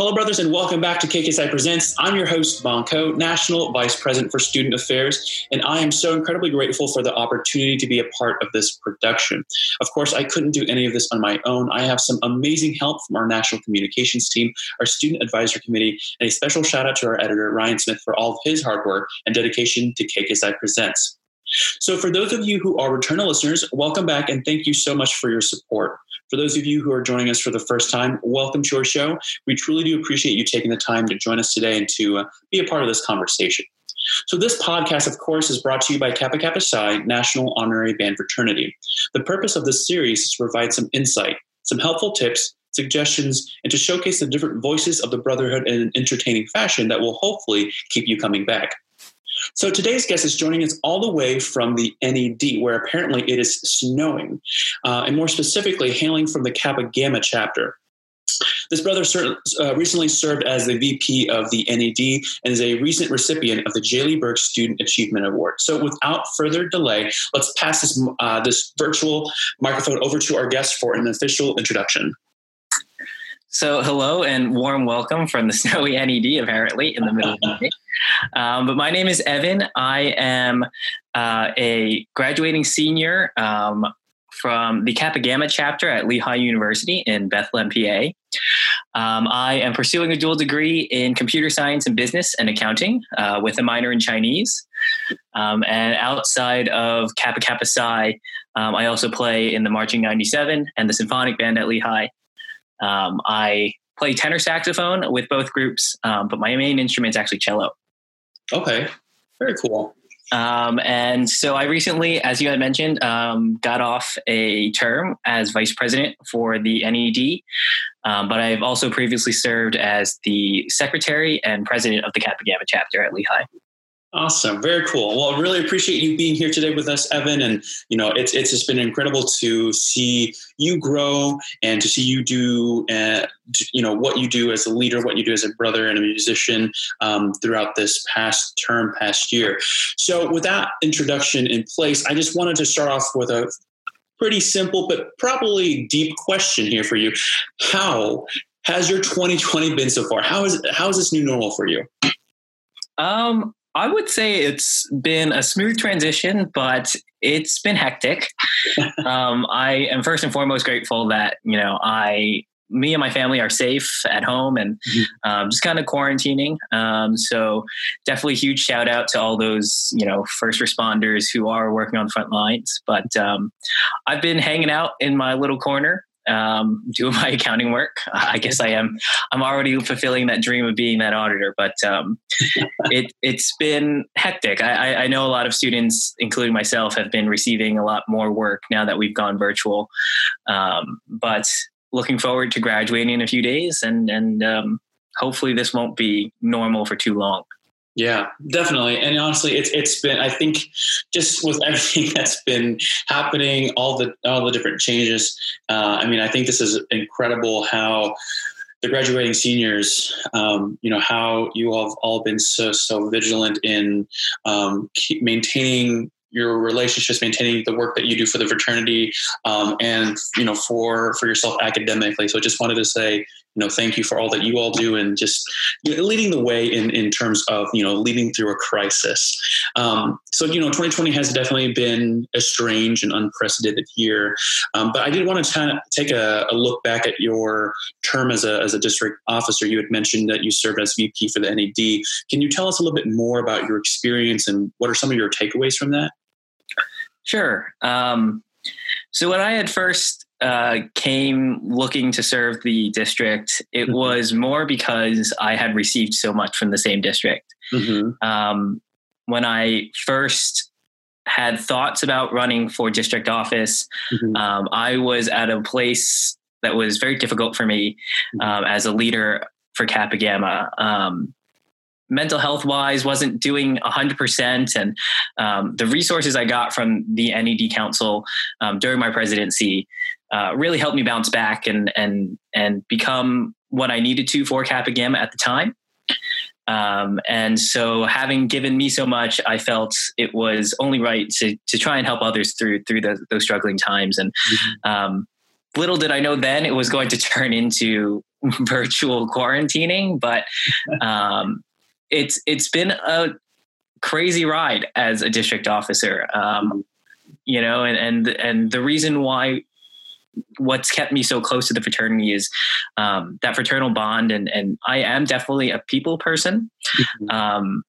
Hello, brothers, and welcome back to KKSI Presents. I'm your host, Bonko, National Vice President for Student Affairs, and I am so incredibly grateful for the opportunity to be a part of this production. Of course, I couldn't do any of this on my own. I have some amazing help from our national communications team, our student advisory committee, and a special shout out to our editor, Ryan Smith, for all of his hard work and dedication to KKSI Presents. So, for those of you who are return listeners, welcome back and thank you so much for your support. For those of you who are joining us for the first time, welcome to our show. We truly do appreciate you taking the time to join us today and to uh, be a part of this conversation. So, this podcast, of course, is brought to you by Kappa Kappa Psi National Honorary Band Fraternity. The purpose of this series is to provide some insight, some helpful tips, suggestions, and to showcase the different voices of the Brotherhood in an entertaining fashion that will hopefully keep you coming back. So today's guest is joining us all the way from the NED, where apparently it is snowing, uh, and more specifically, hailing from the Kappa Gamma chapter. This brother ser- uh, recently served as the VP of the NED and is a recent recipient of the J. Berg Student Achievement Award. So, without further delay, let's pass this uh, this virtual microphone over to our guest for an official introduction. So, hello and warm welcome from the snowy NED, apparently, in the middle of the day. Um, but my name is Evan. I am uh, a graduating senior um, from the Kappa Gamma chapter at Lehigh University in Bethlehem, PA. Um, I am pursuing a dual degree in computer science and business and accounting uh, with a minor in Chinese. Um, and outside of Kappa Kappa Psi, um, I also play in the Marching 97 and the Symphonic Band at Lehigh. Um, I play tenor saxophone with both groups, um, but my main instrument is actually cello. Okay, very cool. Um, and so I recently, as you had mentioned, um, got off a term as vice president for the NED, um, but I've also previously served as the secretary and president of the Kappa Gamma chapter at Lehigh. Awesome, very cool. Well, I really appreciate you being here today with us, Evan. And you know, it's it's just been incredible to see you grow and to see you do, uh, you know, what you do as a leader, what you do as a brother and a musician um, throughout this past term, past year. So, with that introduction in place, I just wanted to start off with a pretty simple but probably deep question here for you. How has your 2020 been so far? How is how is this new normal for you? Um, I would say it's been a smooth transition, but it's been hectic. um, I am first and foremost grateful that you know I, me and my family are safe at home and mm-hmm. um, just kind of quarantining. Um, so definitely huge shout out to all those you know first responders who are working on front lines. But um, I've been hanging out in my little corner um, doing my accounting work. I guess I am. I'm already fulfilling that dream of being that auditor, but um, it it's been hectic. I, I, know a lot of students, including myself, have been receiving a lot more work now that we've gone virtual. Um, but looking forward to graduating in a few days, and and um, hopefully this won't be normal for too long. Yeah, definitely. And honestly, it's it's been I think just with everything that's been happening, all the all the different changes. Uh, I mean, I think this is incredible how the graduating seniors, um, you know, how you all have all been so so vigilant in um, maintaining your relationships, maintaining the work that you do for the fraternity, um, and you know for for yourself academically. So I just wanted to say, you know, thank you for all that you all do, and just you know, leading the way in in terms of you know leading through a crisis. Um, so you know, 2020 has definitely been a strange and unprecedented year, um, but I did want to of take a, a, look back at your term as a as a district officer. You had mentioned that you served as VP for the NED. Can you tell us a little bit more about your experience and what are some of your takeaways from that? Sure. Um, so when I had first uh, came looking to serve the district, it mm-hmm. was more because I had received so much from the same district. Mm-hmm. Um, when I first had thoughts about running for district office, mm-hmm. um, I was at a place that was very difficult for me mm-hmm. um, as a leader for Kappa Gamma. Um, mental health wise wasn't doing 100% and um, the resources i got from the ned council um, during my presidency uh, really helped me bounce back and and and become what i needed to for kappa gamma at the time um, and so having given me so much i felt it was only right to, to try and help others through through the, those struggling times and mm-hmm. Um, little did I know then it was going to turn into virtual quarantining, but um, it's it's been a crazy ride as a district officer. Um, you know, and and and the reason why what's kept me so close to the fraternity is um, that fraternal bond, and and I am definitely a people person. Mm-hmm. Um,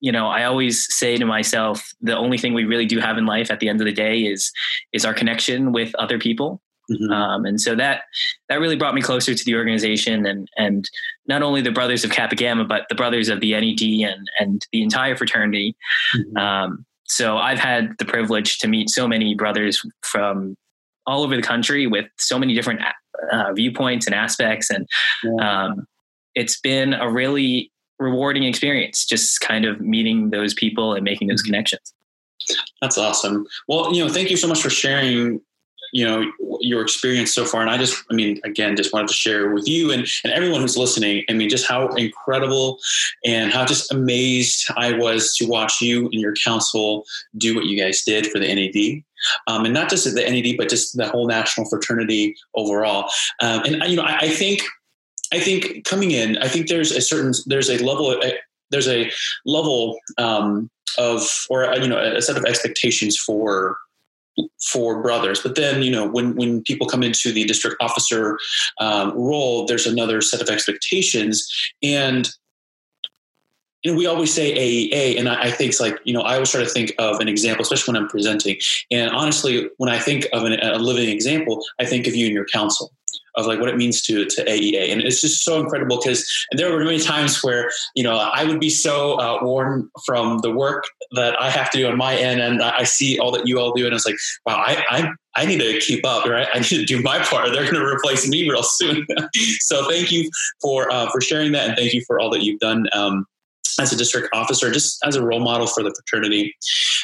you know, I always say to myself, the only thing we really do have in life at the end of the day is is our connection with other people. Mm-hmm. Um, and so that that really brought me closer to the organization and and not only the brothers of Kappa Gamma, but the brothers of the NED and and the entire fraternity. Mm-hmm. Um, so I've had the privilege to meet so many brothers from all over the country with so many different uh, viewpoints and aspects, and yeah. um, it's been a really rewarding experience. Just kind of meeting those people and making those mm-hmm. connections. That's awesome. Well, you know, thank you so much for sharing you know your experience so far. And i just i mean again just wanted to share with you and, and everyone who's listening. I mean just how incredible and how just amazed i was to watch you and your council do what you guys did for the ned um, and not just at the ned but just the whole national fraternity overall. Um, and you know I, I, think i think coming in i think there's a certain there's a level of, there's a level um, of or you know a set of expectations for for brothers. But then, you know, when when people come into the district officer um, role, there's another set of expectations, and know, we always say AEA, and I, I, think it's like, you know, I always try to think of an example, especially when I'm presenting. And honestly, when I think of an, a living example, I think of you and your council of like what it means to to AEA, and it's just so incredible because there were many times where you know I would be so uh, worn from the work that I have to do on my end, and I see all that you all do, and it's like, wow, I I, I need to keep up, right? I need to do my part. They're going to replace me real soon. so thank you for uh, for sharing that, and thank you for all that you've done. Um, as a district officer, just as a role model for the fraternity.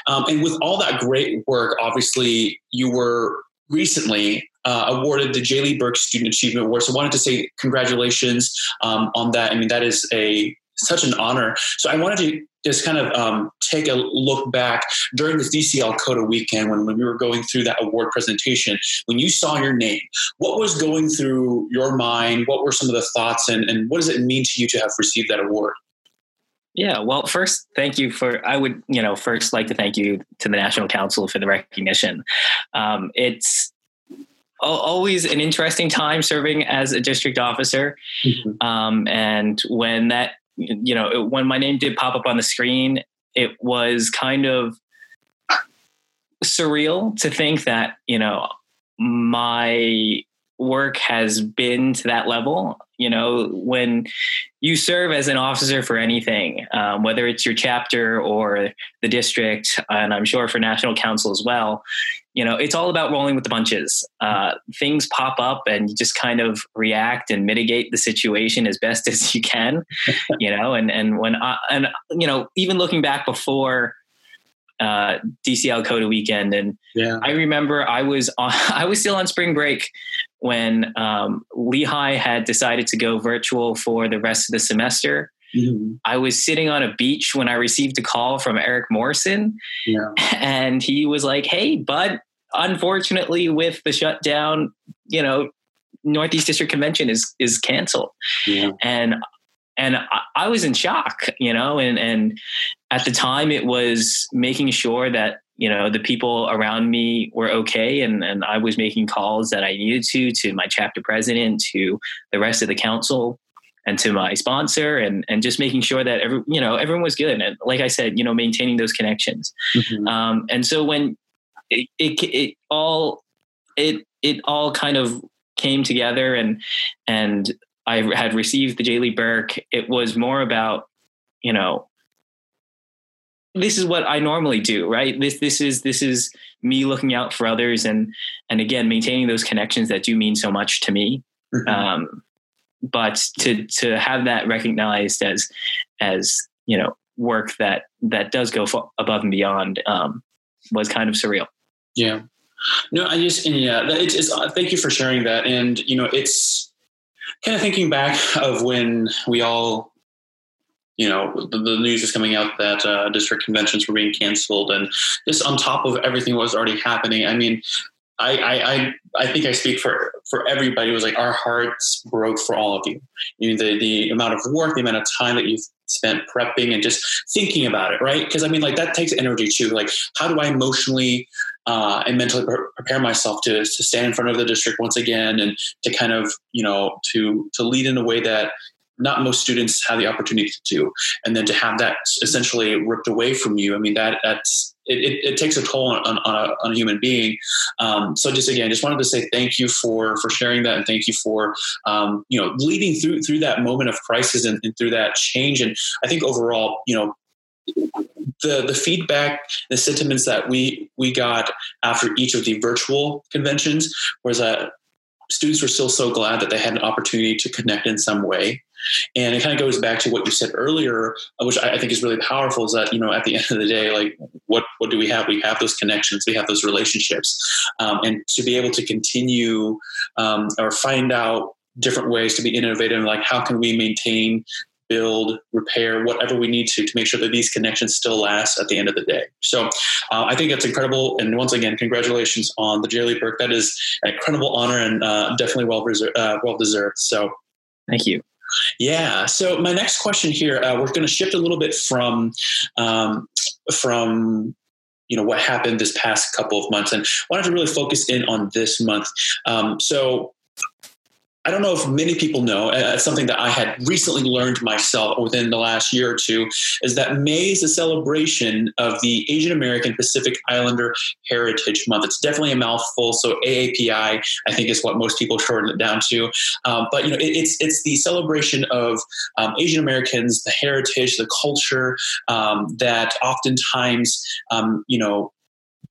Um, and with all that great work, obviously, you were recently uh, awarded the J. Lee Burke Student Achievement Award. So I wanted to say congratulations um, on that. I mean, that is a such an honor. So I wanted to just kind of um, take a look back during this DCL CODA weekend when, when we were going through that award presentation. When you saw your name, what was going through your mind? What were some of the thoughts, and, and what does it mean to you to have received that award? Yeah, well, first, thank you for. I would, you know, first like to thank you to the National Council for the recognition. Um, it's always an interesting time serving as a district officer. Mm-hmm. Um, and when that, you know, when my name did pop up on the screen, it was kind of surreal to think that, you know, my work has been to that level. You know, when you serve as an officer for anything, um, whether it's your chapter or the district, and I'm sure for national council as well, you know, it's all about rolling with the punches. Uh, things pop up and you just kind of react and mitigate the situation as best as you can, you know, and, and when I, and, you know, even looking back before, uh, DCL CODA weekend. And yeah. I remember I was on, I was still on spring break when um, Lehigh had decided to go virtual for the rest of the semester. Mm-hmm. I was sitting on a beach when I received a call from Eric Morrison, yeah. and he was like, "Hey, bud, unfortunately, with the shutdown, you know, Northeast District Convention is is canceled." Yeah. And and I, I was in shock, you know, and and at the time it was making sure that you know the people around me were okay and, and i was making calls that i needed to to my chapter president to the rest of the council and to my sponsor and and just making sure that every you know everyone was good and like I said you know maintaining those connections mm-hmm. um, and so when it, it, it all it it all kind of came together and and I had received the J. Lee Burke it was more about you know this is what I normally do, right? This this is this is me looking out for others and and again maintaining those connections that do mean so much to me. Mm-hmm. Um, but to to have that recognized as as you know work that that does go above and beyond um, was kind of surreal. Yeah. No, I just and yeah, it's, it's uh, thank you for sharing that. And you know, it's kind of thinking back of when we all, you know, the, the news is coming out that uh, district conventions were being canceled, and just on top of everything was already happening. I mean, I, I, I think I speak for, for everybody. It was like our hearts broke for all of you. You know, the, the amount of work, the amount of time that you've spent prepping and just thinking about it, right? Because I mean, like that takes energy too. Like, how do I emotionally uh, and mentally pre- prepare myself to, to stand in front of the district once again and to kind of, you know, to to lead in a way that not most students have the opportunity to do, and then to have that essentially ripped away from you. I mean, that that's it, it, it, takes a toll on, on, on, a, on a, human being. Um, so just again, just wanted to say thank you for for sharing that, and thank you for um, you know leading through through that moment of crisis and, and, through that change. And I think overall, you know. The, the feedback, the sentiments that we we got after each of the virtual conventions was that students were still so glad that they had an opportunity to connect in some way and it kind of goes back to what you said earlier, which I think is really powerful. Is that you know at the end of the day, like what what do we have? We have those connections, we have those relationships, um, and to be able to continue um, or find out different ways to be innovative, like how can we maintain build, repair, whatever we need to to make sure that these connections still last at the end of the day. So uh, I think that's incredible. And once again, congratulations on the J. Lee Burke. That is an incredible honor and uh, definitely well, uh, well deserved. So thank you. Yeah. So my next question here, uh, we're going to shift a little bit from um, from you know what happened this past couple of months, and wanted to really focus in on this month. Um, so I don't know if many people know, uh, it's something that I had recently learned myself within the last year or two, is that May is a celebration of the Asian American Pacific Islander Heritage Month. It's definitely a mouthful, so AAPI, I think, is what most people shorten it down to. Um, but you know, it, it's it's the celebration of um, Asian Americans, the heritage, the culture um, that oftentimes, um, you know,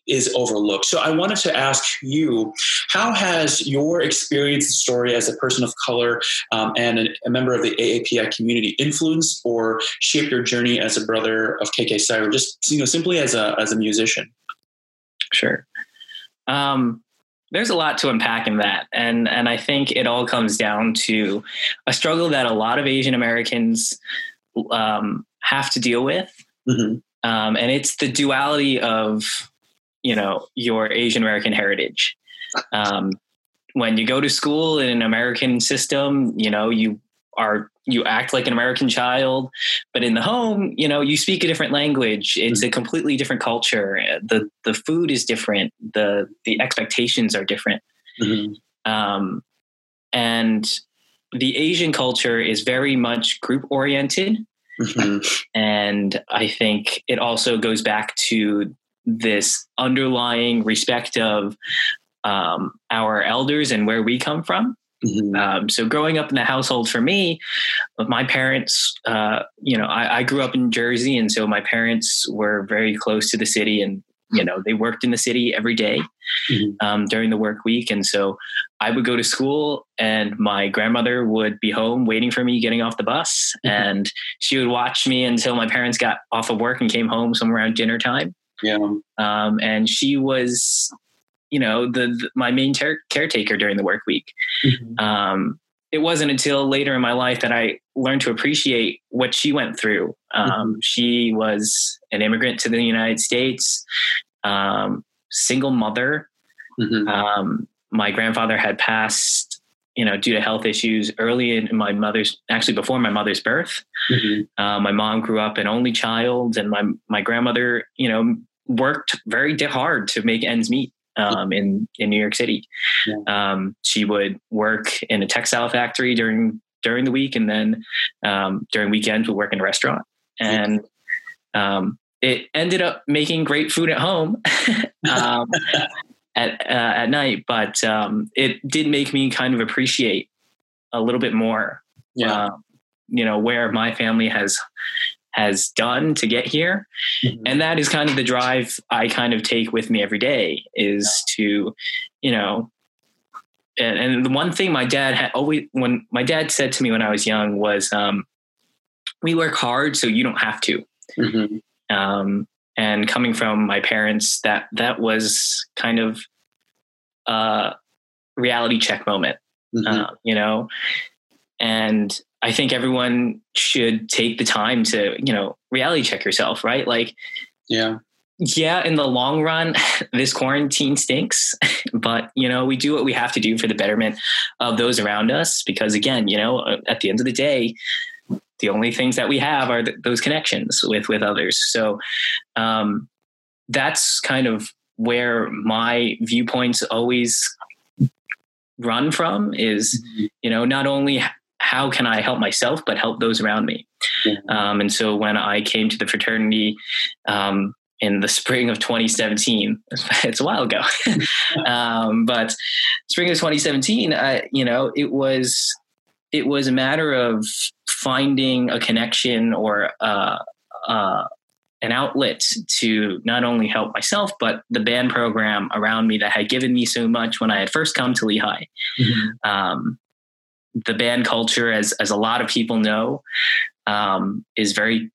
is overlooked. So I wanted to ask you, how has your experience and story as a person of color um, and a, a, member of the AAPI community influenced or shaped your journey as a brother of KK Psi, just you know, simply as a as a musician? Sure. Um, there's a lot to unpack in that, and and I think it all comes down to a struggle that a lot of Asian Americans um, have to deal with. Mm-hmm. Um, and it's the duality of you know your Asian American heritage. Um, when you go to school in an American system, you know you are you act like an American child, but in the home, you know you speak a different language. It's mm-hmm. a completely different culture. the The food is different. the The expectations are different. Mm-hmm. Um, and the Asian culture is very much group oriented. Mm-hmm. And I think it also goes back to this underlying respect of um, our elders and where we come from. Mm-hmm. Um, so growing up in the household for me, my parents, uh, you know, I, I, grew up in Jersey, and so my parents were very close to the city, and you know, they worked in the city every day, mm-hmm. um, during the work week, and so I would go to school, and my grandmother would be home waiting for me getting off the bus, mm-hmm. and she would watch me until my parents got off of work and came home somewhere around dinner time. Yeah. Um, and she was, you know, the, the my main ter- caretaker during the work week. Mm-hmm. Um, it wasn't until later in my life that I learned to appreciate what she went through. Um, mm-hmm. She was an immigrant to the United States, um, single mother. Mm-hmm. Um, my grandfather had passed you know, due to health issues early in my mother's, actually before my mother's birth. Mm-hmm. Uh, my mom grew up an only child, and my my grandmother, you know, worked very hard to make ends meet um, in in New York City. Yeah. Um, she would work in a textile factory during during the week, and then um, during weekends would work in a restaurant. And um, it ended up making great food at home. At uh, at night, but um, it did make me kind of appreciate a little bit more. Yeah. Uh, you know where my family has has done to get here, mm-hmm. and that is kind of the drive I kind of take with me every day is yeah. to, you know. And, and the one thing my dad had always, when my dad said to me when I was young, was, um, "We work hard, so you don't have to." Mm-hmm. Um, and coming from my parents that that was kind of a reality check moment mm-hmm. uh, you know and i think everyone should take the time to you know reality check yourself right like yeah yeah, in the long run, this quarantine stinks, but you know, we do what we have to do for the betterment of those around us. Because again, you know, at the end of the day, the only things that we have are th- those connections with with others. So um, that's kind of where my viewpoints always run from. Is mm-hmm. you know not only how can I help myself, but help those around me. Mm-hmm. Um, and so when I came to the fraternity, um, in the spring of 2017. It's a while ago, um, but spring of 2017, uh, you know, it was it was a matter of finding a connection or uh, uh, an outlet to not only help myself but the band program around me that had given me so much when I had first come to Lehigh. Mm-hmm. Um, the band culture, as as a lot of people know, um, is very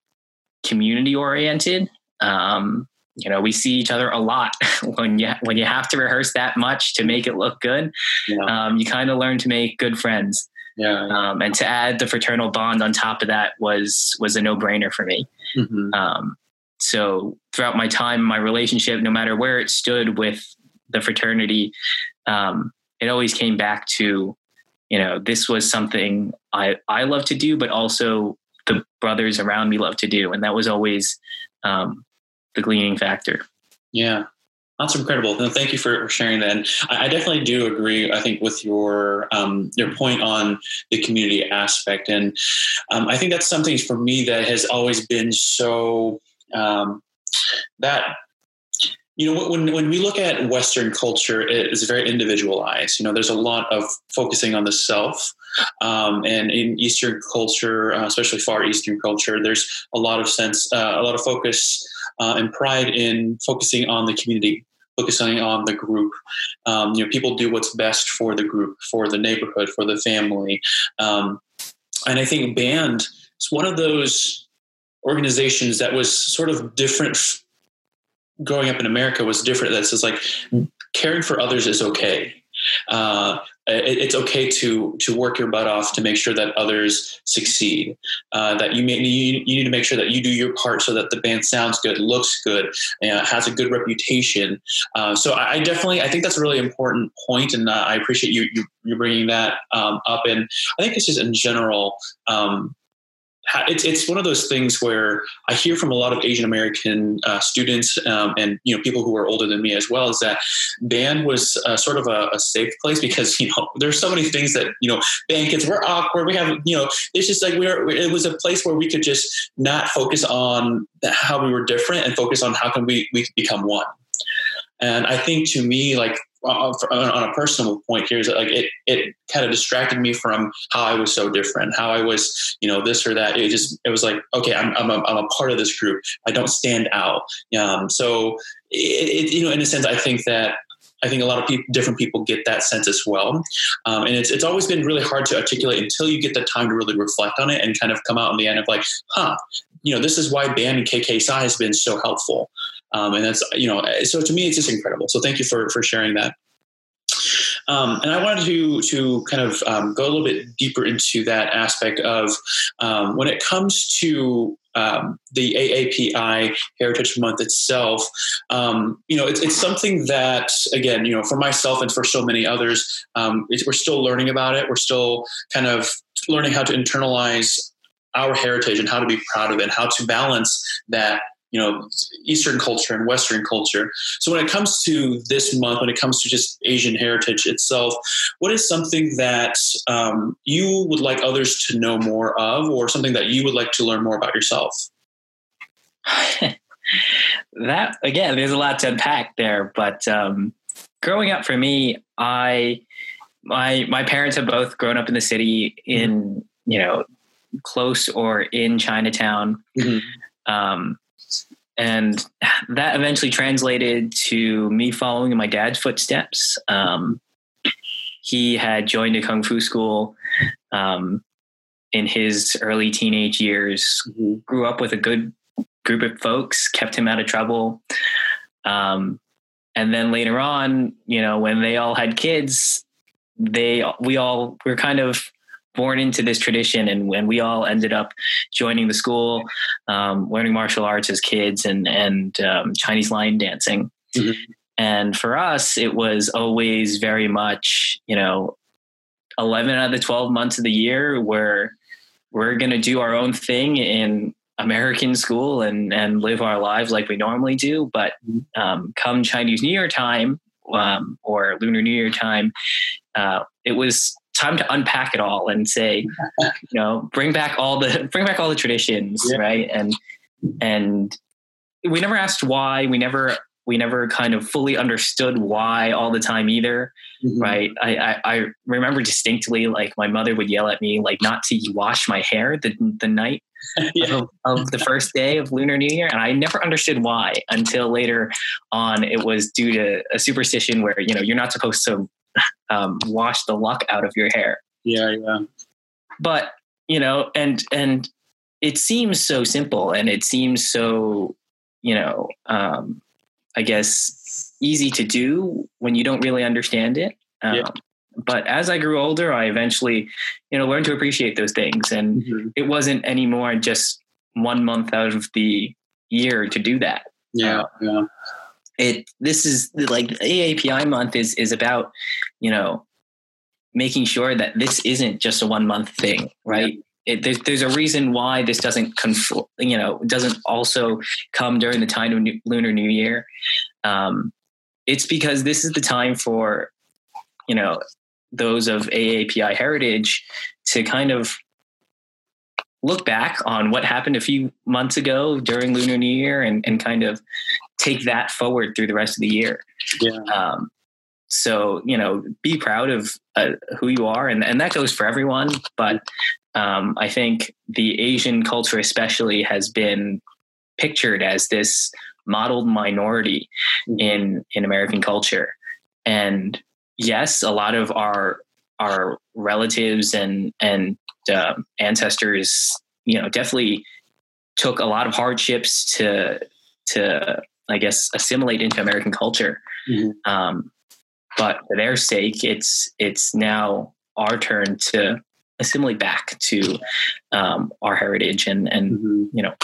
community oriented um, you know, we see each other a lot when you when you have to rehearse that much to make it look good. Yeah. Um, you kind of learn to make good friends. Yeah, Um, and to add the fraternal bond on top of that was was a no brainer for me. Mm-hmm. Um, so throughout my time, my relationship, no matter where it stood with the fraternity, um, it always came back to, you know, this was something I I love to do, but also the brothers around me love to do, and that was always um, the gleaning factor. Yeah, that's incredible. Thank you for, sharing that. And I, I, definitely do agree. I think with your um, your point on the community aspect, and um, I think that's something for me that has always been so um, that you know when when we look at Western culture, it is very individualized. You know, there's a lot of focusing on the self, um, and in Eastern culture, uh, especially Far Eastern culture, there's a lot of sense, uh, a lot of focus uh, and pride in focusing on the community, focusing on the group. Um, you know, people do what's best for the group, for the neighborhood, for the family. Um, and I think band is one of those organizations that was sort of different. Growing up in America was different. That says like caring for others is okay. Uh, it, it's okay to to work your butt off to make sure that others succeed. Uh, that you, may, you, you need to make sure that you do your part so that the band sounds good, looks good, uh, has a good reputation. Uh, so I, I, definitely I think that's a really important point, and uh, I appreciate you you, you bringing that um, up. And I think it's just in general. Um, it's it's one of those things where I hear from a lot of Asian American uh, students um, and you know people who are older than me as well is that band was uh, sort of a, a, safe place because you know there's so many things that you know band kids we're awkward we have you know it's just like we are it was a place where we could just not focus on how we were different and focus on how can we we become one. And I think to me like on a personal point here is that like it it kind of distracted me from how I was so different, how I was you know this or that. It just it was like okay, I'm I'm a, I'm a part of this group. I don't stand out. Um, so it, it, you know in a sense, I think that I think a lot of people, different people get that sense as well. Um, and it's, it's always been really hard to articulate until you get the time to really reflect on it and kind of come out in the end of like, huh, you know, this is why band and KK has been so helpful. Um, and that's, you know, so to me, it's just incredible. So thank you for, for sharing that. Um, and I wanted to to kind of um, go a little bit deeper into that aspect of um, when it comes to um, the AAPI Heritage Month itself. Um, you know, it's, it's something that again, you know, for myself and for so many others, um, we're still learning about it. We're still kind of learning how to internalize our heritage and how to be proud of it, and how to balance that you know eastern culture and western culture. So when it comes to this month when it comes to just asian heritage itself what is something that um, you would like others to know more of or something that you would like to learn more about yourself? That again there's a lot to unpack there but um, growing up for me i my my parents have both grown up in the city in you know close or in chinatown. Mm-hmm. um, and that eventually translated to me following in my dad's footsteps. Um, he had joined a kung fu school um, in his early teenage years. Grew up with a good group of folks, kept him out of trouble. Um, and then later on, you know, when they all had kids, they we all were kind of born into this tradition, and when we all ended up joining the school, um, learning martial arts as kids, and and um, Chinese lion dancing. Mm-hmm. And for us, it was always very much, you know, 11 out of the 12 months of the year where we're going to do our own thing in American school and, and live our lives like we normally do. But mm-hmm. um, come Chinese New Year time um, or Lunar New Year time, uh, it was time to unpack it all and say, you know, bring back all the bring back all the traditions, yeah. right? And and we never asked why. We never we never kind of fully understood why all the time either mm-hmm. right I, I, I remember distinctly like my mother would yell at me like not to wash my hair the, the night yeah. of, of, the first day of lunar new year and i never understood why until later on it was due to a superstition where you know you're not supposed to um, wash the luck out of your hair yeah yeah but you know and and it seems so simple and it seems so you know um, I guess, easy to do when you don't really understand it. Um, yeah. But as I grew older, I eventually, you know, learned to appreciate those things, and mm-hmm. it wasn't anymore just one month out of the year to do that. Yeah, yeah. It this is like AAPI month is is about, you know, making sure that this isn't just a one month thing, right? Yeah it, there's, there's a reason why this doesn't conf- you know doesn't also come during the time of new, lunar new year um, it's because this is the time for you know those of aapi heritage to kind of look back on what happened a few months ago during lunar new year and, and kind of take that forward through the rest of the year yeah. Um, so you know be proud of uh, who you are and, and that goes for everyone but um, I think the Asian culture, especially, has been pictured as this modeled minority mm-hmm. in in American culture. And yes, a lot of our our relatives and and uh, ancestors, you know, definitely took a lot of hardships to to I guess assimilate into American culture. Mm-hmm. Um, but for their sake, it's it's now our turn to assimilate back to um, our heritage and and mm-hmm. you know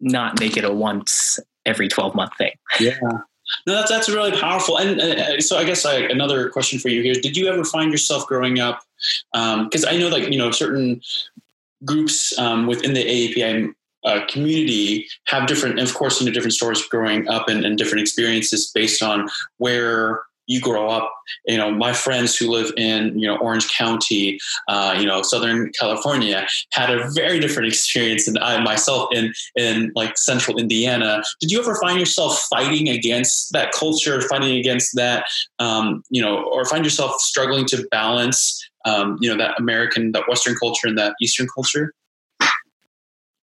not make it a once every 12 month thing yeah no that's that's really powerful. And uh, so i guess I, another question for you here. Did you ever find yourself growing up because um, i know like you know certain groups um, within the aapi uh, community have different, of course, you know, different stories growing up and, and different experiences based on where you grow up you know my friends who live in you know orange county uh, you know southern california had a very different experience than i myself in in like central indiana. Did you ever find yourself fighting against that culture fighting against that um, you know or find yourself struggling to balance um, you know that american that western culture and that eastern culture?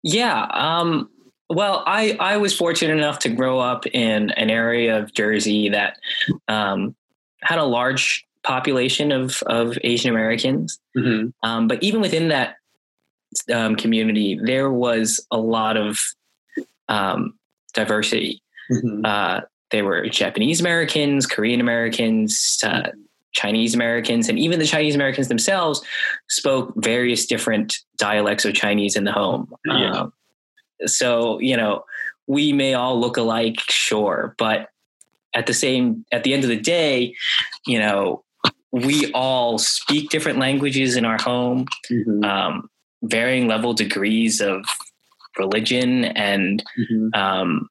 Yeah um, well, I, I was fortunate enough to grow up in an area of Jersey that um, had a large population of, of Asian Americans. Mm-hmm. Um, but even within that um, community, there was a lot of um, diversity. Mm-hmm. Uh, there were Japanese Americans, Korean Americans, uh, Chinese Americans, and even the Chinese Americans themselves spoke various different dialects of Chinese in the home. Yeah. Um, so, you know, we may all look alike, sure, but at the same at the end of the day, you know, we all speak different languages in our home, mm-hmm. um, varying level degrees of religion and mm-hmm. um,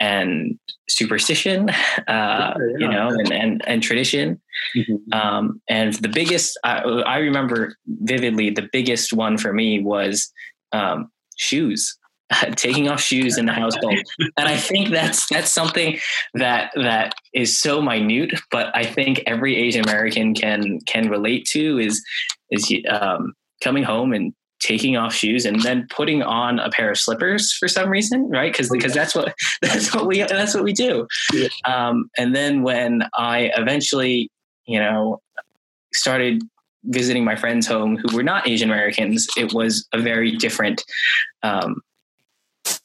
and superstition, uh, yeah, yeah. you know, and and, and tradition. Mm-hmm. Um, and the biggest, I, I, remember vividly, the biggest one for me was um, shoes. taking off shoes in the household and i think that's that's something that that is so minute but i think every asian american can can relate to is is um, coming home and taking off shoes and then putting on a pair of slippers for some reason right? Because because that's what that's what we that's what we do. Yeah. um, and then when i eventually you know started visiting my friends home who were not asian americans it was a very different um,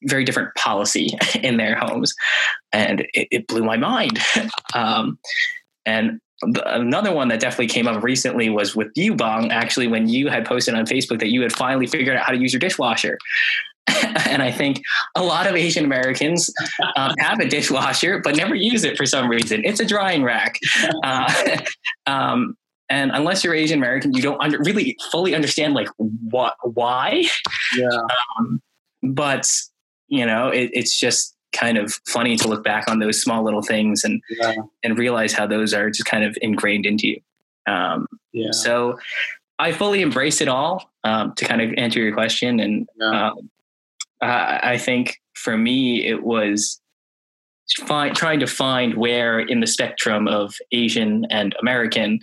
very different policy in their homes, and it, it blew my mind. Um, and another one that definitely came up recently was with you, Bong, actually, when you had posted on Facebook that you had finally figured out how to use your dishwasher. and I think a lot of Asian Americans um, have a dishwasher, but never use it for some reason. It's a drying rack. Uh, um, and unless you're Asian American, you don't under, really fully understand like what, why. Yeah. Um, but you know, it, it's just kind of funny to look back on those small little things and yeah. and realize how those are just kind of ingrained into you. Um, yeah. So I fully embrace it all um, to kind of answer your question, and yeah. um, I, I think for me it was find, trying to find where in the spectrum of Asian and American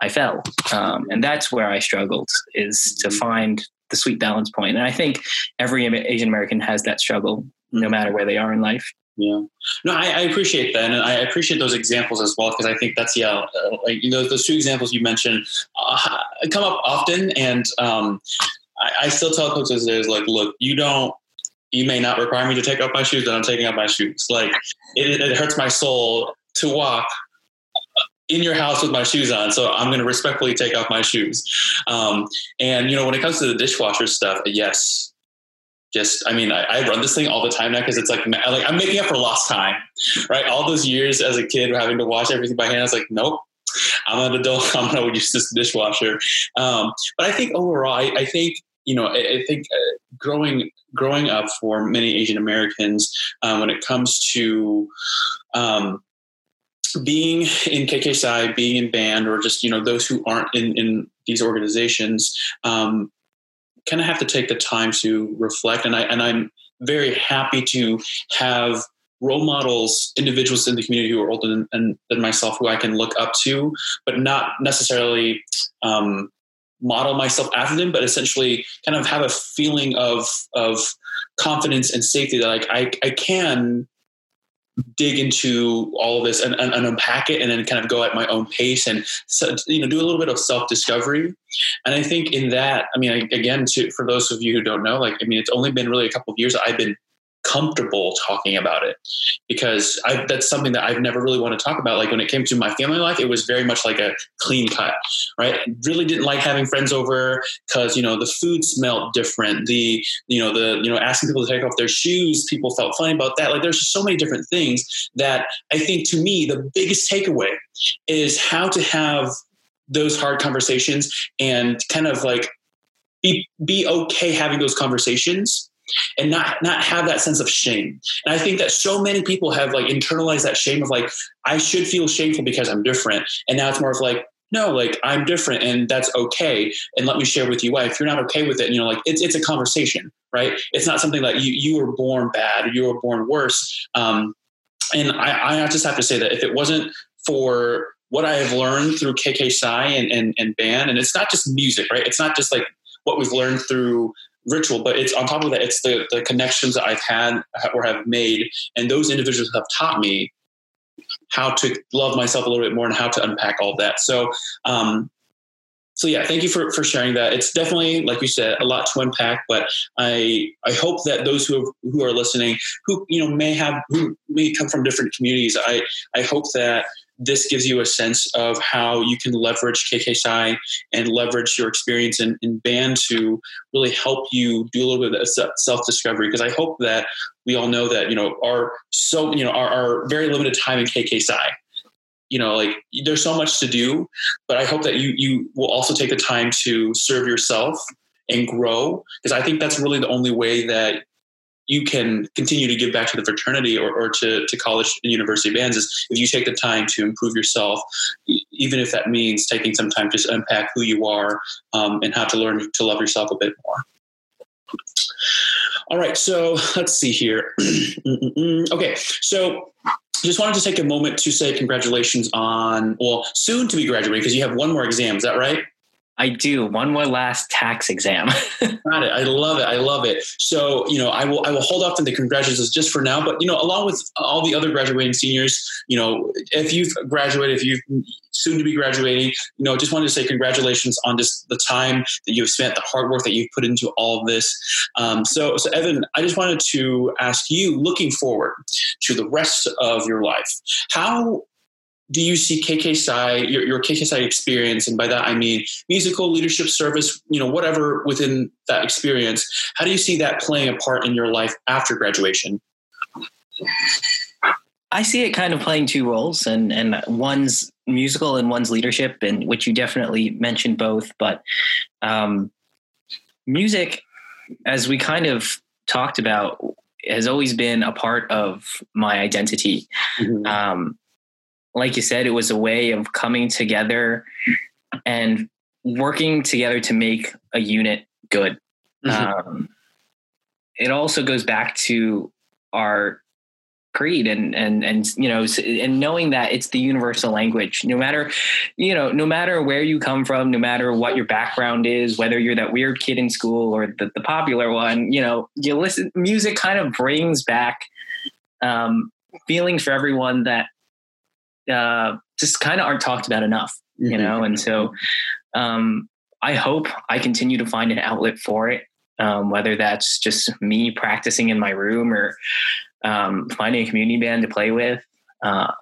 I fell, um, and that's where I struggled is to mm-hmm. find the sweet balance point. And I think every Asian American has that struggle no matter where they are in life. Yeah, no, I, I appreciate that, and I appreciate those examples as well because I think that's yeah, uh, like you know, those two examples you mentioned uh, come up often, and um, I, I, still tell coaches is like, look, you don't, you may not require me to take off my shoes, but I'm taking off my shoes. Like it, it hurts my soul to walk in your house with my shoes on, so I'm going to respectfully take off my shoes. Um, and you know, when it comes to the dishwasher stuff, yes, just I mean I, I, run this thing all the time now because it's like like I'm making up for lost time, right? All those years as a kid having to wash everything by hand, I was like, nope. I'm an adult. I'm gonna use this dishwasher. Um, but I think overall, I, I think you know, I, I think uh, growing growing up for many Asian Americans, um, when it comes to um, being in KK Psi, being in band, or just you know those who aren't in in these organizations, um, kind of have to take the time to reflect. And I and I'm very happy to have role models, individuals in the community who are older than, than, than myself, who I can look up to, but not necessarily um, model myself after them, but essentially kind of have a feeling of of confidence and safety that like I, I can dig into all of this and, and, and, unpack it and then kind of go at my own pace and you know do a little bit of self-discovery. And i think in that i mean again to, for those of you who don't know like i mean it's only been really a couple of years i've been comfortable talking about it because I, that's something that I've never really wanted to talk about. Like when it came to my family life, it was very much like a clean cut, right? Really didn't like having friends over because, you know, the food smelled different. The, you know, the, you know, asking people to take off their shoes, people felt funny about that. Like there's so many different things that I think to me, the biggest takeaway is how to have those hard conversations and kind of like be, be okay having those conversations and not not have that sense of shame. And I think that so many people have like internalized that shame of like I should feel shameful because I'm different, and now it's more of like no, like I'm different and that's okay. And let me share with you why. If you're not okay with it, you know, like it's it's a conversation, right? It's not something that you you were born bad or you were born worse. Um, and I, I just have to say that if it wasn't for what I have learned through KK and, and, and band, and it's not just music, right? It's not just like what we've learned through ritual, but it's on top of that, it's the, the connections that I've had or have made. And those individuals have taught me how to love myself a little bit more and how to unpack all that. So, um, so yeah, thank you for, for sharing that. It's definitely, like you said, a lot to unpack, but I, I hope that those who, who are listening, who, you know, may have, who may come from different communities, I, I hope that this gives you a sense of how you can leverage KK Psi and leverage your experience in, in band to really help you do a little bit of self discovery. Because I hope that we all know that you know our so you know our, our very limited time in KK Psi. You know, like there's so much to do, but I hope that you you will also take the time to serve yourself and grow because I think that's really the only way that you can continue to give back to the fraternity or, or to, to college and university bands is if you take the time to improve yourself, even if that means taking some time to unpack who you are um, and how to learn to love yourself a bit more. All right, so let's see here. okay, so just wanted to take a moment to say congratulations on, well, soon to be graduating because you have one more exam. Is that right? I do one more last tax exam. Got it. I love it. I love it. So you know, I will I will hold off on the congratulations just for now. But you know, along with all the other graduating seniors, you know, if you've graduated, if you've soon to be graduating, you know, just wanted to say congratulations on just the time that you've spent, the hard work that you've put into all of this. Um, so, so Evan, I just wanted to ask you, looking forward to the rest of your life, how do you see KK your, your KK experience, and by that I mean musical leadership service, you know, whatever within that experience, how do you see that playing a part in your life after graduation? I see it kind of playing two roles, and and one's musical and one's leadership, and which you definitely mentioned both. But um, music, as we kind of talked about, has always been a part of my identity. Mm-hmm. Um, like you said, it was a way of coming together and working together to make a unit good. Mm-hmm. Um, it also goes back to our creed and and and you know and knowing that it's the universal language no matter you know no matter where you come from no matter what your background is whether you're that weird kid in school or the, the popular one you know you listen music kind of brings back um, feelings for everyone that uh, just kind of aren't talked about enough, mm-hmm. you know? And so um, I hope I continue to find an outlet for it, um, whether that's just me practicing in my room or um, finding a community band to play with. Uh,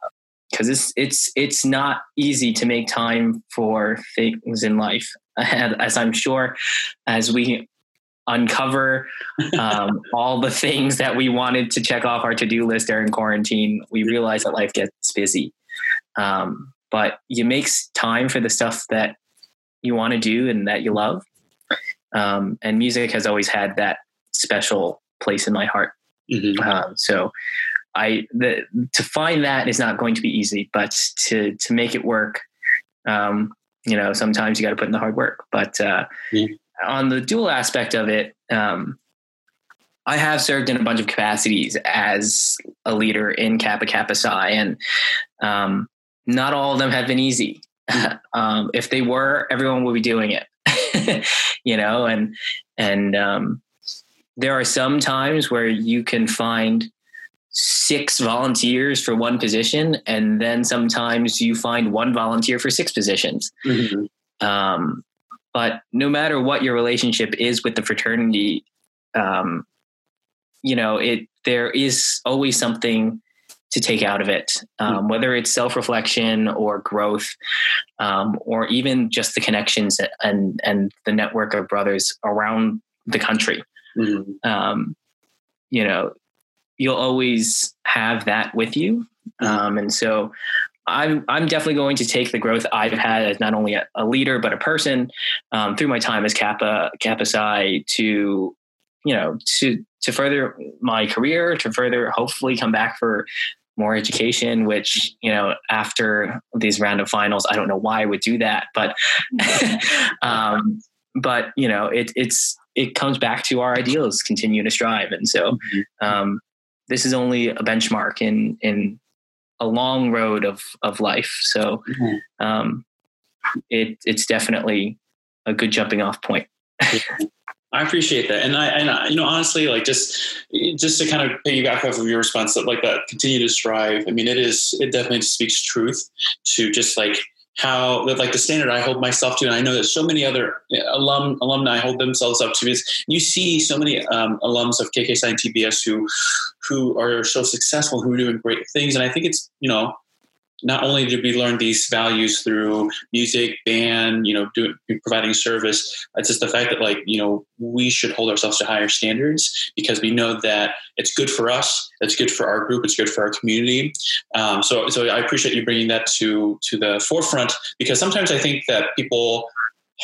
because it's it's it's not easy to make time for things in life, as I'm sure, as we uncover um, all the things that we wanted to check off our to-do list during quarantine, we realize that life gets busy. Um, but you make time for the stuff that you want to do and that you love. Um, and music has always had that special place in my heart. Mm-hmm. Um, so I the, to find that is not going to be easy, but to to make it work, um, you know, sometimes you got to put in the hard work. But uh, mm-hmm. on the dual aspect of it, um, I have served in a bunch of capacities as a leader in Kappa Kappa Psi, and um, not all of them have been easy. um, if they were, everyone would be doing it, you know, and, and, um, there are some times where you can find six volunteers for one position, and then sometimes you find one volunteer for six positions. Mm-hmm. Um, but no matter what your relationship is with the fraternity, um, you know, it there is always something to take out of it, um, mm-hmm. whether it's self reflection or growth, um, or even just the connections and and the network of brothers around the country. Mm-hmm. Um, you know, you'll always have that with you, um, and so. I'm I'm definitely going to take the growth I've had as not only a, a leader but a person um, through my time as Kappa Kappa Psi to you know to to further my career to further hopefully come back for more education, which, you know, after these random finals, I don't know why I would do that, but, um, but you know, it, it's, it comes back to our ideals, continue to strive. And so, mm-hmm. um, this is only a benchmark in, in a long road of, of life. So, mm-hmm. um, it, it's definitely a good jumping off point. I appreciate that, and I and you know honestly, like just just to kind of piggyback off of your response, that like that, continue to strive. I mean, it is it definitely speaks truth to just like how like the standard I hold myself to, and I know that so many other alum alumni hold themselves up to. Is you see so many um, alums of KK Psi TBS who who are so successful, who are doing great things, and I think it's you know not only did we learn these values through music, band, you know, doing providing service, it's just the fact that like you know we should hold ourselves to higher standards because we know that it's good for us, it's good for our group, it's good for our community. Um, so, so I appreciate you bringing that to to the forefront because sometimes I think that people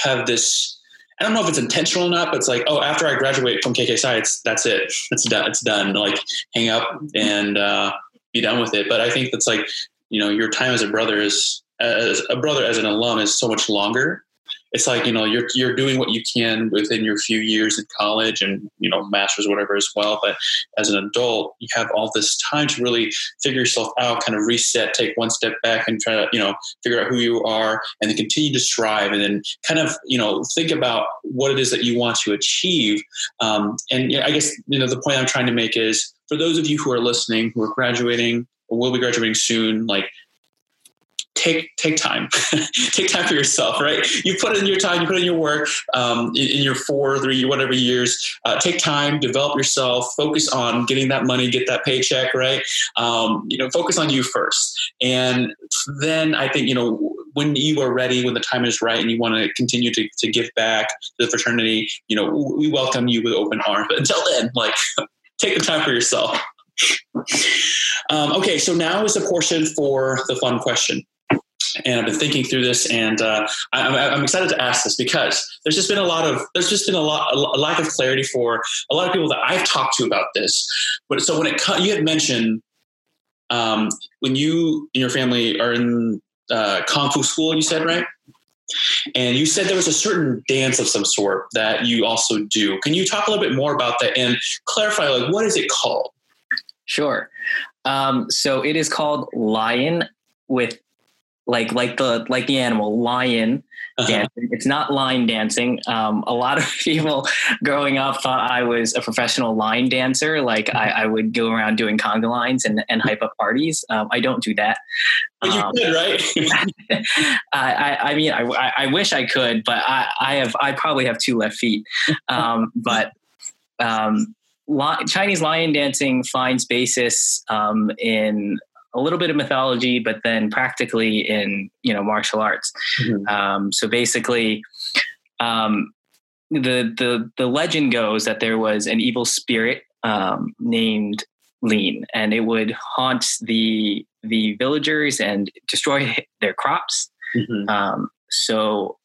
have this. I don't know if it's intentional or not, but it's like, oh, after I graduate from KK it's that's it, it's done, it's done. Like, hang up and uh, be done with it. But I think that's like you know your time as a brother is as a brother as an alum is so much longer. It's like you know you're you're doing what you can within your few years in college and you know masters whatever as well. But as an adult you have all this time to really figure yourself out kind of reset take one step back and try to you know figure out who you are and then continue to strive and then kind of you know think about what it is that you want to achieve. Um, and i guess you know the point i'm trying to make is for those of you who are listening who are graduating will be graduating soon, like take take time. Take time for yourself right? You put in your time you put in your work um, in, in, your four three whatever years. Uh, take time develop yourself focus on getting that money get that paycheck right? Um, you know focus on you first. And then i think you know when you are ready when the time is right and you want to continue to, to give back to the fraternity you know we welcome you with open arms. But until then like take the time for yourself um, okay, so now is the portion for the fun question and I've been thinking through this, and uh, I, am excited to ask this because there's just been a lot of there's just been a lot a lack of clarity for a lot of people that I've talked to about this. But so when it you had mentioned um, when you and your family are in uh, kung fu school, you said right, and you said there was a certain dance of some sort that you also do. Can you talk a little bit more about that and clarify like what is it called? Sure. Um, so it is called lion with like like the like the animal lion uh-huh. dancing. It's not line dancing. Um, a lot of people growing up thought I was a professional line dancer. Like I, I would go around doing conga lines and, and hype up parties. Um, I don't do that. But you um, could, right? I, I, I, mean, I, I wish I could, but I, I have, I probably have two left feet. Um, but um, Chinese lion dancing finds basis um, in a little bit of mythology, but then practically in you know martial arts. Mm-hmm. Um, so basically, um, the the the legend goes that there was an evil spirit um, named Lean, and it would haunt the the villagers and destroy their crops. Mm-hmm. Um, so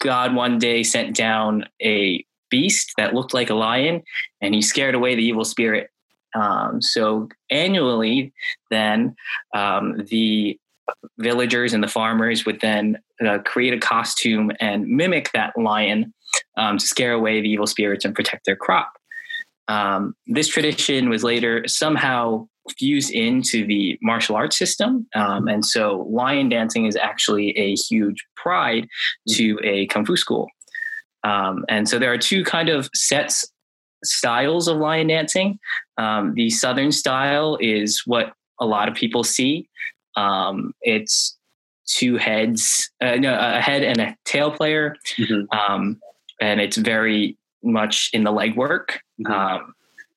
God one day sent down a beast that looked like a lion, and he scared away the evil spirit um, so annually, then um, the villagers and the farmers would then uh, create a costume and mimic that lion um, to scare away the evil spirits and protect their crop. Um, this tradition was later somehow fused into the martial arts system. Um, and so lion dancing is actually a huge pride to a kung fu school. Um, and so there are two kind of sets styles of lion dancing. Um, the southern style is what a lot of people see. Um, it's two heads, uh, no, a head and a tail player, mm-hmm. um, and it's very much in the legwork. Mm-hmm.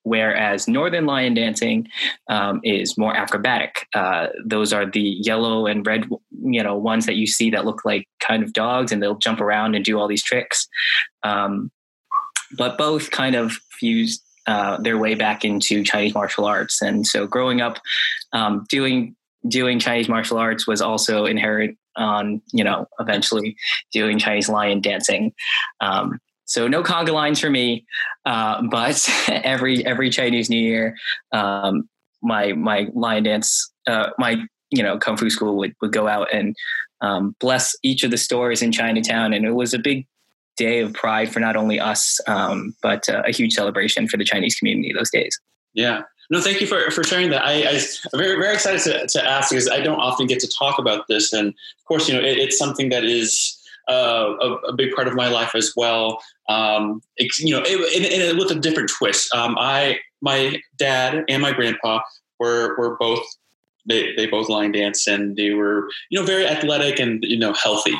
Whereas northern lion dancing um, is more acrobatic. Uh, those are the yellow and red, you know, ones that you see that look like kind of dogs, and they'll jump around and do all these tricks. Um, but both kind of fused uh, their way back into Chinese martial arts. And so growing up um, doing doing Chinese martial arts was also inherent on, you know, eventually doing Chinese lion dancing. Um, so no conga lines for me, uh, but every every Chinese New Year, um, my my lion dance, uh, my you know kung fu school would would go out and um, bless each of the stores in Chinatown, and it was a big day of pride for not only us, um, but uh, a huge celebration for the Chinese community those days. Yeah. No, thank you for, for sharing that. I, am very, very excited to, to ask because I don't often get to talk about this. And of course, you know, it, it's something that is uh, a, a, big part of my life as well. Um, it, you know, it, and, with a different twist. Um, I, my dad and my grandpa were, were both they, they both line dance and they were you know very athletic and you know healthy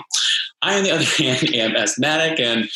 I, on the other hand, am asthmatic and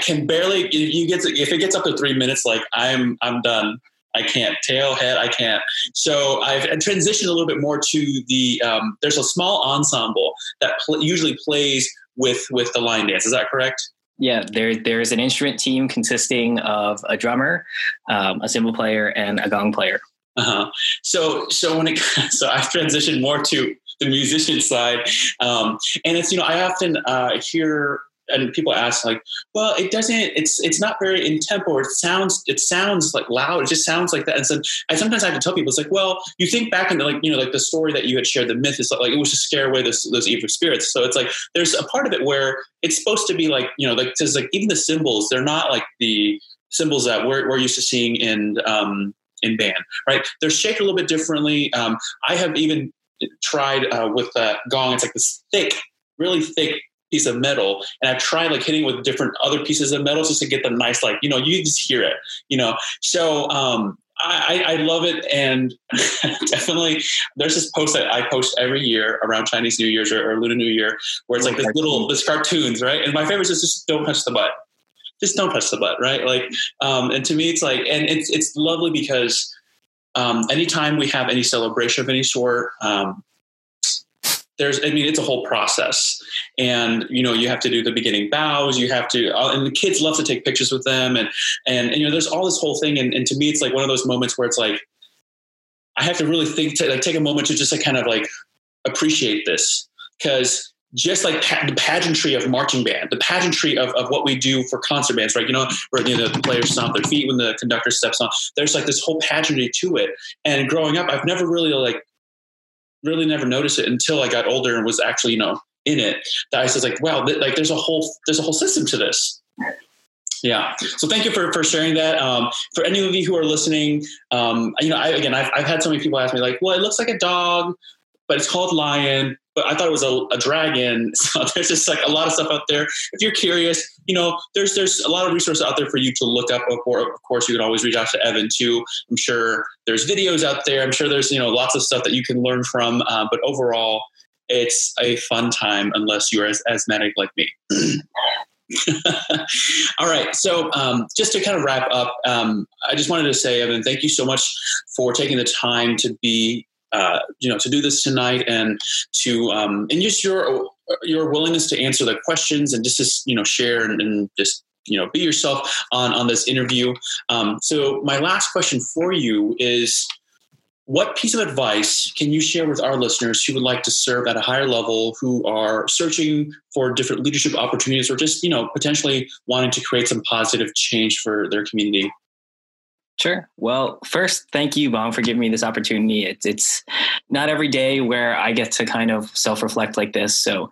can barely. If you get to, if it gets up to three minutes, like I'm I'm done. I can't tail head. I can't. So I've transitioned a little bit more to the. Um, there's a small ensemble that pl- usually plays with with the lion dance. Is that correct? Yeah, there there's an instrument team consisting of a drummer, um, a cymbal player, and a gong player. Uh huh. So so when it so I've transitioned more to the musician side. Um, and it's, you know, I often uh, hear and people ask like, well, it doesn't, it's, it's not very in tempo. It sounds, it sounds like loud. It just sounds like that. And so I sometimes I have to tell people, it's like, well, you think back into like, you know, like the story that you had shared, the myth is like, it was to scare away those, those evil spirits. So it's like, there's a part of it where it's supposed to be like, you know, like, cause like even the cymbals they're not like the cymbals that we're, we're used to seeing in, um, in band, right? They're shaped a little bit differently. Um, I have even tried uh, with that gong. It's like this thick, really thick piece of metal, and I've tried like hitting with different other pieces of metal just to get the nice, like you know, you just hear it, you know. So um, I, I, love it, and definitely there's this post that I post every year around Chinese New Year's or, or Lunar New Year, where it's like this little this cartoons, right? And my favorite is just don't touch the butt, just don't touch the butt, right? Like, um, and to me, it's like, and it's it's lovely because um, anytime we have any celebration of any sort, um, there's i mean it's a whole process and you know you have to do the beginning bows you have to uh, and the kids love to take pictures with them and and, and you know there's all this whole thing and, and, to me it's like one of those moments where it's like i have to really think to like take a moment to just like kind of like appreciate this because just like pa- the pageantry of marching band, the pageantry of, of what we do for concert bands, right? You know, where you know, the players stomp their feet when the conductor steps on. There's like this whole pageantry to it. And growing up, I've never really like really never noticed it until I got older and was actually, you know, in it. That I was like, wow, th- like there's a whole there's a whole system to this. Yeah. So thank you for, for sharing that. Um, for any of you who are listening, um, you know, I, again, I've, I've had so many people ask me like, well, it looks like a dog, but it's called lion but I thought it was a, a, dragon. So there's just like a lot of stuff out there. If you're curious, you know, there's there's a lot of resources out there for you to look up. Of course, you can always reach out to Evan too. I'm sure there's videos out there. I'm sure there's you know lots of stuff that you can learn from. Uh, but overall, it's a fun time unless you're as asthmatic like me. All right. So, um, just to kind of wrap up, um, I just wanted to say, Evan, thank you so much for taking the time to be uh, you know to do this tonight and to um, and just your your willingness to answer the questions and just to you know share and, and just you know be yourself on on this interview. Um, so my last question for you is what piece of advice can you share with our listeners who would like to serve at a higher level who are searching for different leadership opportunities or just you know potentially wanting to create some positive change for their community Sure. Well, first, thank you, Bong, for giving me this opportunity. It's it's not every day where I get to kind of self reflect like this. So,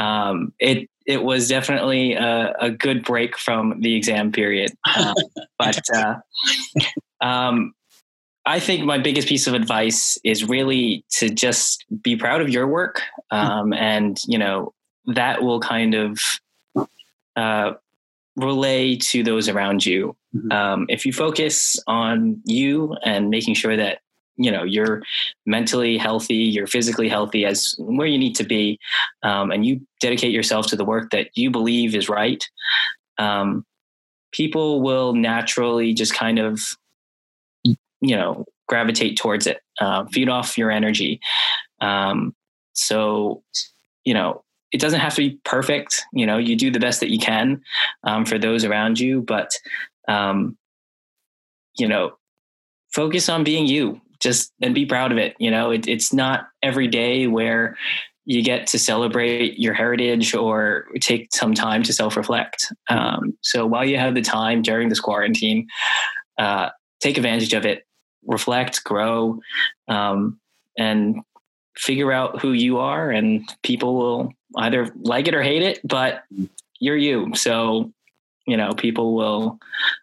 um, it it was definitely a, a, good break from the exam period. Um, but uh, um, I think my biggest piece of advice is really to just be proud of your work, um, and you know that will kind of uh, relay to those around you. Mm-hmm. Um, if you focus on you and making sure that you know you're mentally healthy, you're physically healthy as where you need to be, um, and you dedicate yourself to the work that you believe is right, um, people will naturally just kind of you know gravitate towards it, uh, feed off your energy. Um, so you know it doesn't have to be perfect. You know, you do the best that you can um, for those around you, but um, you know, focus on being you. Just and be proud of it. You know, it, it's not every day where you get to celebrate your heritage or take some time to self-reflect. Um, so while you have the time during this quarantine, uh, take advantage of it. Reflect, grow, um, and figure out who you are, and people will either like it or hate it, but you're you. So, you know, people will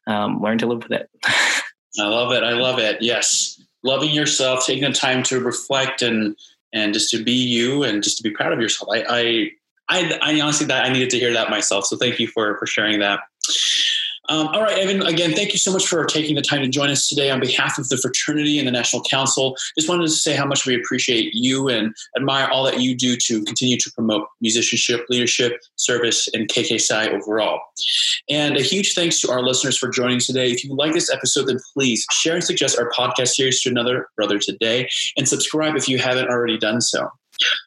um, learn to live with it. I love it. I love it. Yes. Loving yourself, taking the time to reflect and, and just to be you and just to be proud of yourself. I, I, I, I honestly that I needed to hear that myself. So thank you for, for sharing that. Um, all right, Evan, again, thank you so much for taking the time to join us today on behalf of the fraternity and the National Council. Just wanted to say how much we appreciate you and admire all that you do to continue to promote musicianship, leadership, service, and KK Psi overall. And a huge thanks to our listeners for joining today. If you like this episode, then please share and suggest our podcast series to another brother today and subscribe if you haven't already done so.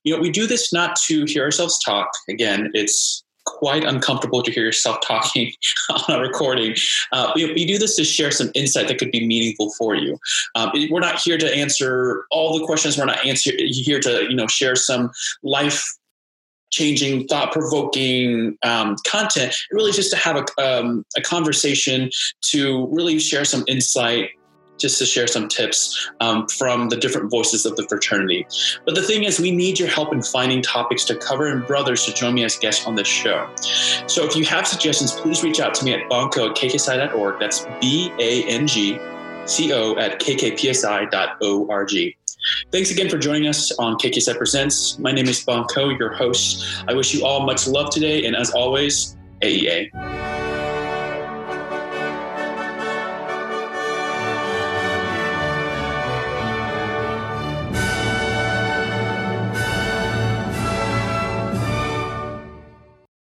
You know, we do this not to hear ourselves talk. Again, it's quite uncomfortable to hear yourself talking on a recording. Uh, we, we, do this to share some insight that could be meaningful for you. Um, we're not here to answer all the questions. We're not answer, here to you know share some life changing, thought provoking um, content. Really, just to have a, um, a conversation to really share some insight just to share some tips um, from the different voices of the fraternity. But the thing is, we need your help in finding topics to cover and brothers to join me as guests on this show. So if you have suggestions, please reach out to me at bangco at kkpsi.org. That's B A N G C O at kkpsi.org. Thanks again for joining us on KK Presents. My name is Bangco, your host. I wish you all much love today, and as always, AEA.